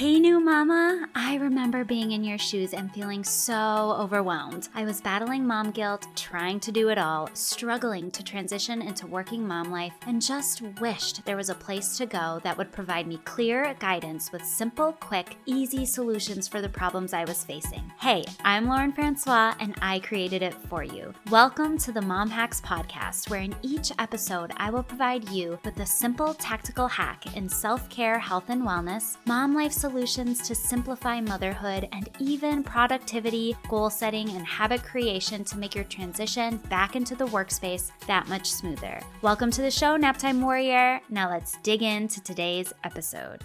Hey, new mama. I remember being in your shoes and feeling so overwhelmed. I was battling mom guilt, trying to do it all, struggling to transition into working mom life, and just wished there was a place to go that would provide me clear guidance with simple, quick, easy solutions for the problems I was facing. Hey, I'm Lauren Francois, and I created it for you. Welcome to the Mom Hacks Podcast, where in each episode, I will provide you with a simple tactical hack in self care, health, and wellness, mom life solutions solutions to simplify motherhood and even productivity, goal setting, and habit creation to make your transition back into the workspace that much smoother. Welcome to the show, Naptime Warrior. Now let's dig into today's episode.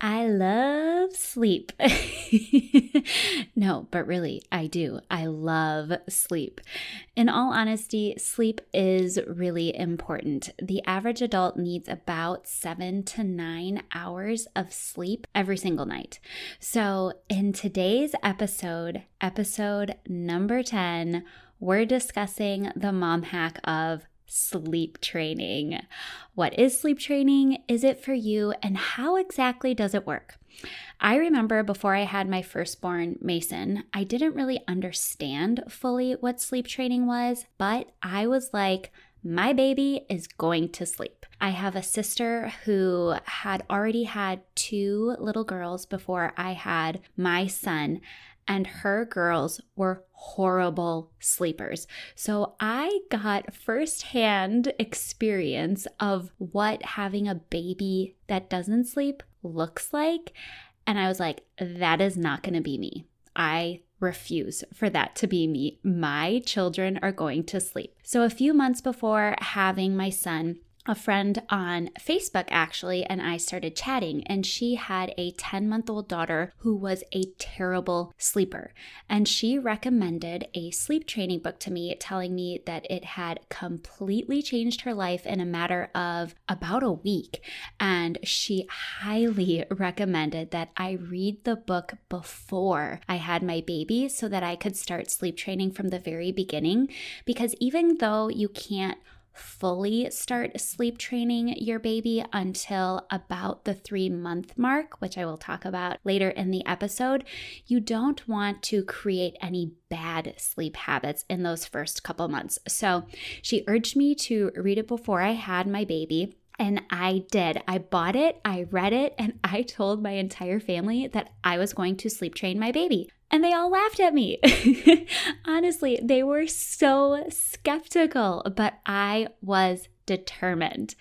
I love sleep. no, but really, I do. I love sleep. In all honesty, sleep is really important. The average adult needs about seven to nine hours of sleep every single night. So, in today's episode, episode number 10, we're discussing the mom hack of sleep training. What is sleep training? Is it for you? And how exactly does it work? I remember before I had my firstborn, Mason, I didn't really understand fully what sleep training was, but I was like, my baby is going to sleep. I have a sister who had already had two little girls before I had my son, and her girls were horrible sleepers. So I got firsthand experience of what having a baby that doesn't sleep looks like. And I was like, that is not going to be me. I refuse for that to be me. My children are going to sleep. So, a few months before having my son, a friend on Facebook actually, and I started chatting, and she had a 10 month old daughter who was a terrible sleeper. And she recommended a sleep training book to me, telling me that it had completely changed her life in a matter of about a week. And she highly recommended that I read the book before I had my baby so that I could start sleep training from the very beginning. Because even though you can't fully start sleep training your baby until about the three month mark, which I will talk about later in the episode, you don't want to create any bad sleep habits in those first couple months. So she urged me to read it before I had my baby. And I did. I bought it, I read it, and I told my entire family that I was going to sleep train my baby and they all laughed at me. Honestly, they were so skeptical, but I was determined.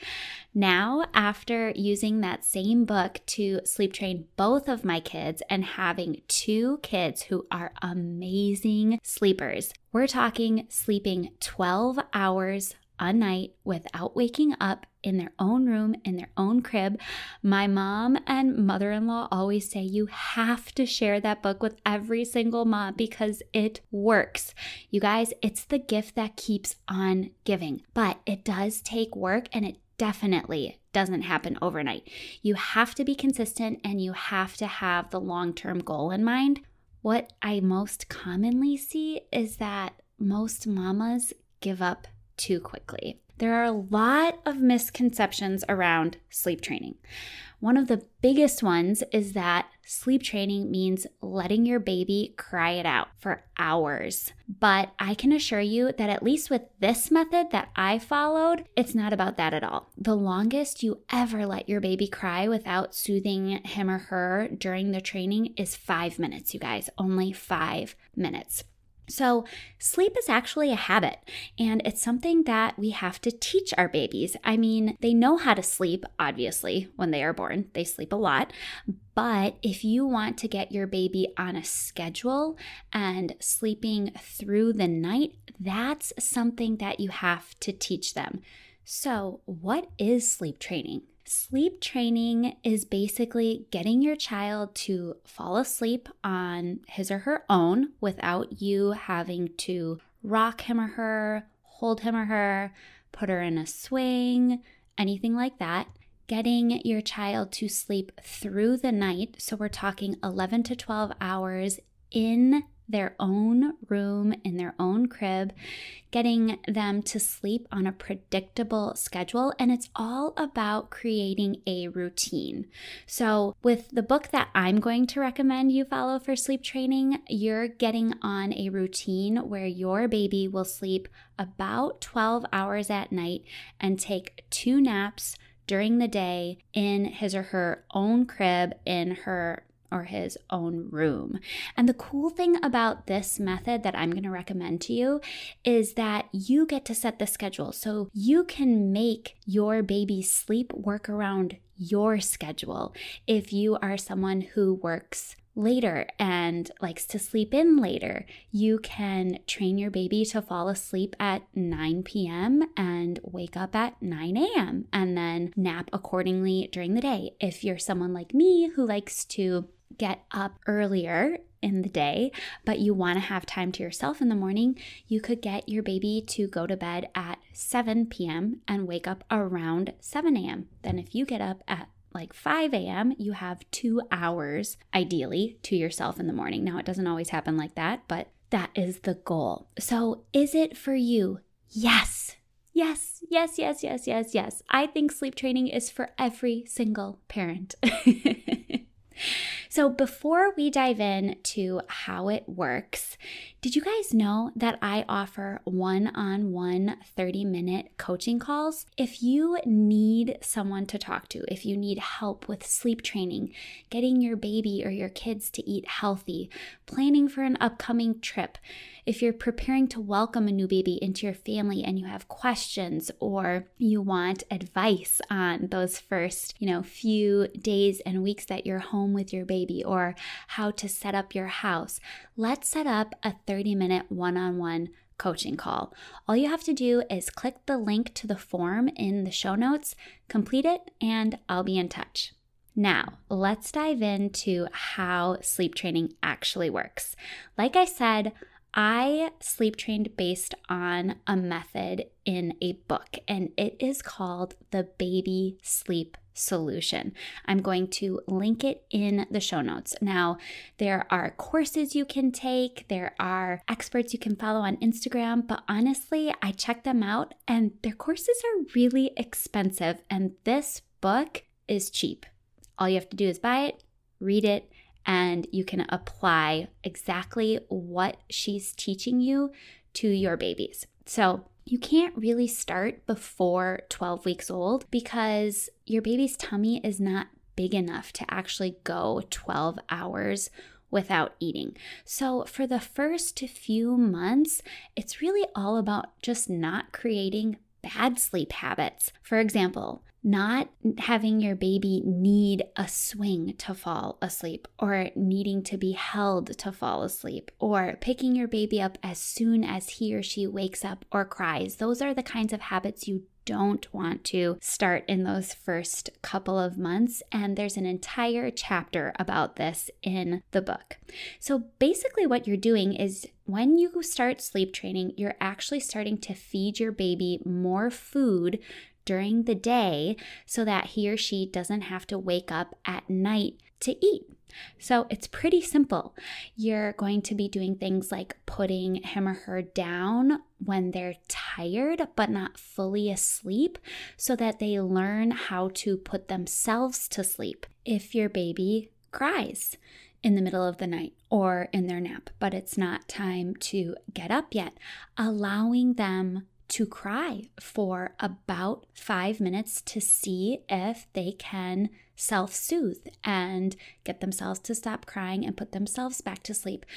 Now, after using that same book to sleep train both of my kids and having two kids who are amazing sleepers, we're talking sleeping 12 hours a night without waking up in their own room, in their own crib. My mom and mother in law always say you have to share that book with every single mom because it works. You guys, it's the gift that keeps on giving, but it does take work and it definitely doesn't happen overnight. You have to be consistent and you have to have the long term goal in mind. What I most commonly see is that most mamas give up too quickly. There are a lot of misconceptions around sleep training. One of the biggest ones is that sleep training means letting your baby cry it out for hours. But I can assure you that at least with this method that I followed, it's not about that at all. The longest you ever let your baby cry without soothing him or her during the training is five minutes, you guys, only five minutes. So, sleep is actually a habit, and it's something that we have to teach our babies. I mean, they know how to sleep, obviously, when they are born, they sleep a lot. But if you want to get your baby on a schedule and sleeping through the night, that's something that you have to teach them. So, what is sleep training? Sleep training is basically getting your child to fall asleep on his or her own without you having to rock him or her, hold him or her, put her in a swing, anything like that. Getting your child to sleep through the night. So we're talking 11 to 12 hours in their own room in their own crib, getting them to sleep on a predictable schedule. And it's all about creating a routine. So, with the book that I'm going to recommend you follow for sleep training, you're getting on a routine where your baby will sleep about 12 hours at night and take two naps during the day in his or her own crib in her or his own room. And the cool thing about this method that I'm going to recommend to you is that you get to set the schedule. So you can make your baby's sleep work around your schedule. If you are someone who works later and likes to sleep in later, you can train your baby to fall asleep at 9 p.m. and wake up at 9 a.m. and then nap accordingly during the day. If you're someone like me who likes to get up earlier in the day, but you want to have time to yourself in the morning, you could get your baby to go to bed at 7 p.m. and wake up around 7 a.m. Then, if you get up at like 5 a.m., you have two hours ideally to yourself in the morning. Now, it doesn't always happen like that, but that is the goal. So, is it for you? Yes. Yes, yes, yes, yes, yes, yes. I think sleep training is for every single parent. So, before we dive in to how it works, did you guys know that I offer one on one 30 minute coaching calls? If you need someone to talk to, if you need help with sleep training, getting your baby or your kids to eat healthy, planning for an upcoming trip, if you're preparing to welcome a new baby into your family and you have questions or you want advice on those first, you know, few days and weeks that you're home with your baby or how to set up your house, let's set up a 30 minute one on one coaching call. All you have to do is click the link to the form in the show notes, complete it, and I'll be in touch. Now, let's dive into how sleep training actually works. Like I said, I sleep trained based on a method in a book, and it is called the Baby Sleep Solution. I'm going to link it in the show notes. Now, there are courses you can take, there are experts you can follow on Instagram, but honestly, I checked them out and their courses are really expensive, and this book is cheap. All you have to do is buy it, read it, and you can apply exactly what she's teaching you to your babies. So, you can't really start before 12 weeks old because your baby's tummy is not big enough to actually go 12 hours without eating. So, for the first few months, it's really all about just not creating bad sleep habits. For example, not having your baby need a swing to fall asleep or needing to be held to fall asleep or picking your baby up as soon as he or she wakes up or cries. Those are the kinds of habits you don't want to start in those first couple of months. And there's an entire chapter about this in the book. So basically, what you're doing is when you start sleep training, you're actually starting to feed your baby more food during the day so that he or she doesn't have to wake up at night to eat. So it's pretty simple. You're going to be doing things like putting him or her down when they're tired but not fully asleep so that they learn how to put themselves to sleep if your baby cries in the middle of the night or in their nap, but it's not time to get up yet, allowing them to cry for about five minutes to see if they can self soothe and get themselves to stop crying and put themselves back to sleep.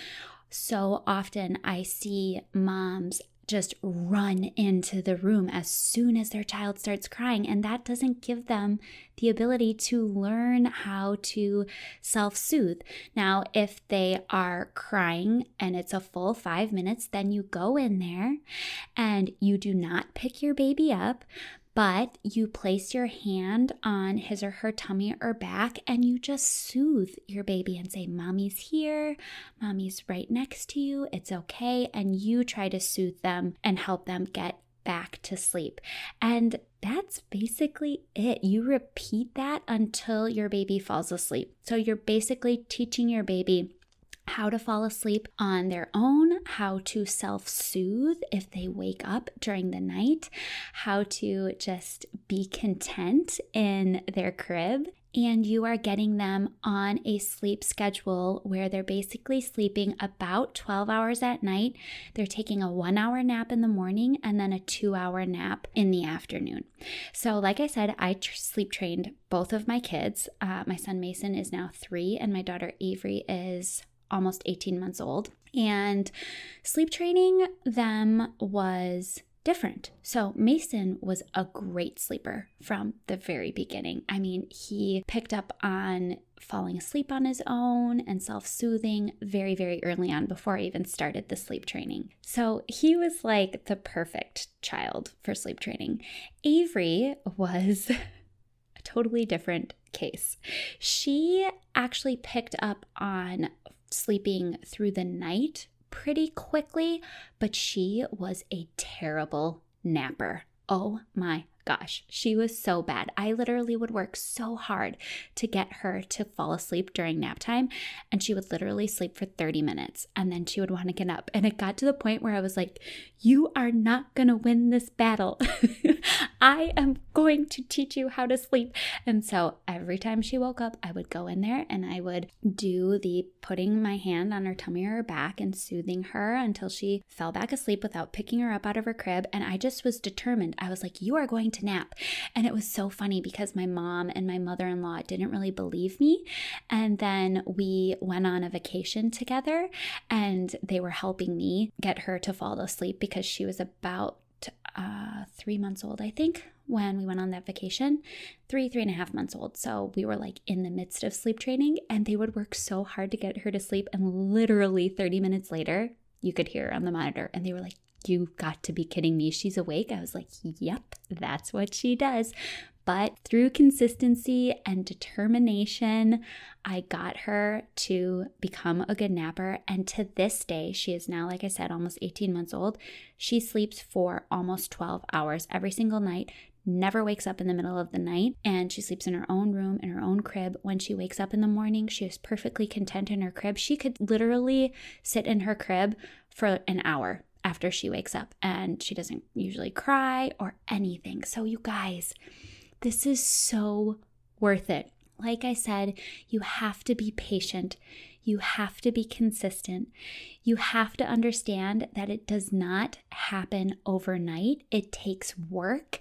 So often I see moms just run into the room as soon as their child starts crying. And that doesn't give them the ability to learn how to self soothe. Now, if they are crying and it's a full five minutes, then you go in there and you do not pick your baby up, but you place your hand on his or her tummy or back and you just soothe your baby and say, Mommy's here, Mommy's right next to you, it's okay. And you try to soothe them and help them get back to sleep. And that's basically it. You repeat that until your baby falls asleep. So you're basically teaching your baby how to fall asleep on their own, how to self soothe if they wake up during the night, how to just be content in their crib, and you are getting them on a sleep schedule where they're basically sleeping about 12 hours at night. They're taking a one hour nap in the morning and then a two hour nap in the afternoon. So, like I said, I tr- sleep trained both of my kids. Uh, my son Mason is now three, and my daughter Avery is almost 18 months old. And sleep training them was different. So, Mason was a great sleeper from the very beginning. I mean, he picked up on falling asleep on his own and self soothing very, very early on before I even started the sleep training. So, he was like the perfect child for sleep training. Avery was a totally different case. She actually picked up on sleeping through the night pretty quickly, but she was a terrible napper. Oh my gosh, she was so bad. I literally would work so hard to get her to fall asleep during nap time, and she would literally sleep for 30 minutes and then she would want to get up. And it got to the point where I was like, You are not going to win this battle. I am going to teach you how to sleep. And so every time she woke up, I would go in there and I would do the putting my hand on her tummy or her back and soothing her until she fell back asleep without picking her up out of her crib. And I just was determined. I was like, You are going to to nap. And it was so funny because my mom and my mother in law didn't really believe me. And then we went on a vacation together and they were helping me get her to fall asleep because she was about uh, three months old, I think, when we went on that vacation. Three, three and a half months old. So we were like in the midst of sleep training, and they would work so hard to get her to sleep. And literally 30 minutes later, you could hear on the monitor, and they were like, you got to be kidding me. She's awake. I was like, Yep, that's what she does. But through consistency and determination, I got her to become a good napper. And to this day, she is now, like I said, almost 18 months old. She sleeps for almost 12 hours every single night, never wakes up in the middle of the night and she sleeps in her own room in her own crib when she wakes up in the morning she is perfectly content in her crib she could literally sit in her crib for an hour after she wakes up and she doesn't usually cry or anything. So, you guys, this is so worth it. Like I said, you have to be patient. You have to be consistent. You have to understand that it does not happen overnight. It takes work.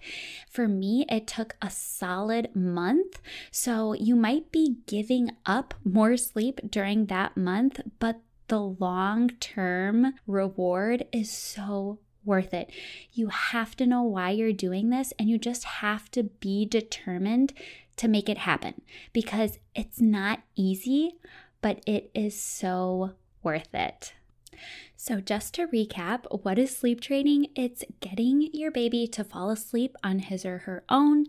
For me, it took a solid month. So you might be giving up more sleep during that month, but the long term reward is so worth it. You have to know why you're doing this and you just have to be determined to make it happen because it's not easy, but it is so worth it. So, just to recap, what is sleep training? It's getting your baby to fall asleep on his or her own,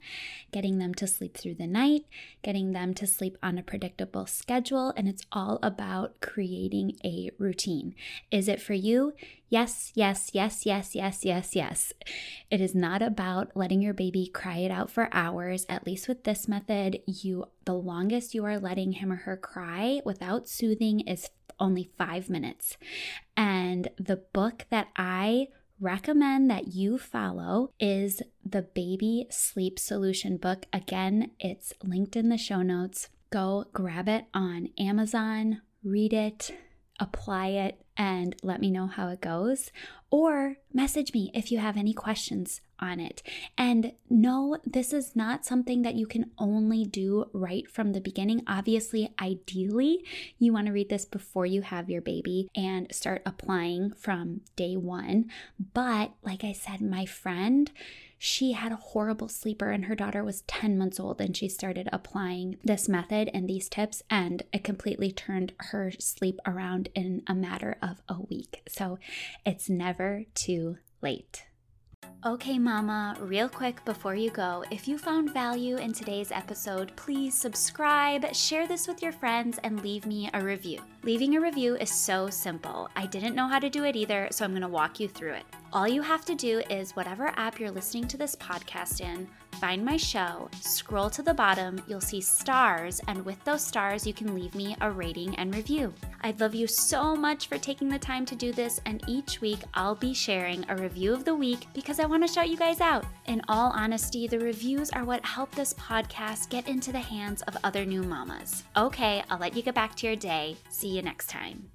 getting them to sleep through the night, getting them to sleep on a predictable schedule, and it's all about creating a routine. Is it for you? Yes, yes, yes, yes, yes, yes, yes. It is not about letting your baby cry it out for hours. At least with this method, you the longest you are letting him or her cry without soothing is only five minutes. And the book that I recommend that you follow is the Baby Sleep Solution book. Again, it's linked in the show notes. Go grab it on Amazon, read it, apply it, and let me know how it goes. Or message me if you have any questions on it. And no, this is not something that you can only do right from the beginning. Obviously, ideally, you want to read this before you have your baby and start applying from day one. But like I said, my friend, she had a horrible sleeper and her daughter was 10 months old and she started applying this method and these tips and it completely turned her sleep around in a matter of a week. So it's never too late. Okay, Mama, real quick before you go, if you found value in today's episode, please subscribe, share this with your friends, and leave me a review. Leaving a review is so simple. I didn't know how to do it either, so I'm going to walk you through it. All you have to do is whatever app you're listening to this podcast in, find my show, scroll to the bottom, you'll see stars, and with those stars, you can leave me a rating and review. I'd love you so much for taking the time to do this, and each week I'll be sharing a review of the week because I want to shout you guys out. In all honesty, the reviews are what help this podcast get into the hands of other new mamas. Okay, I'll let you get back to your day. See you next time.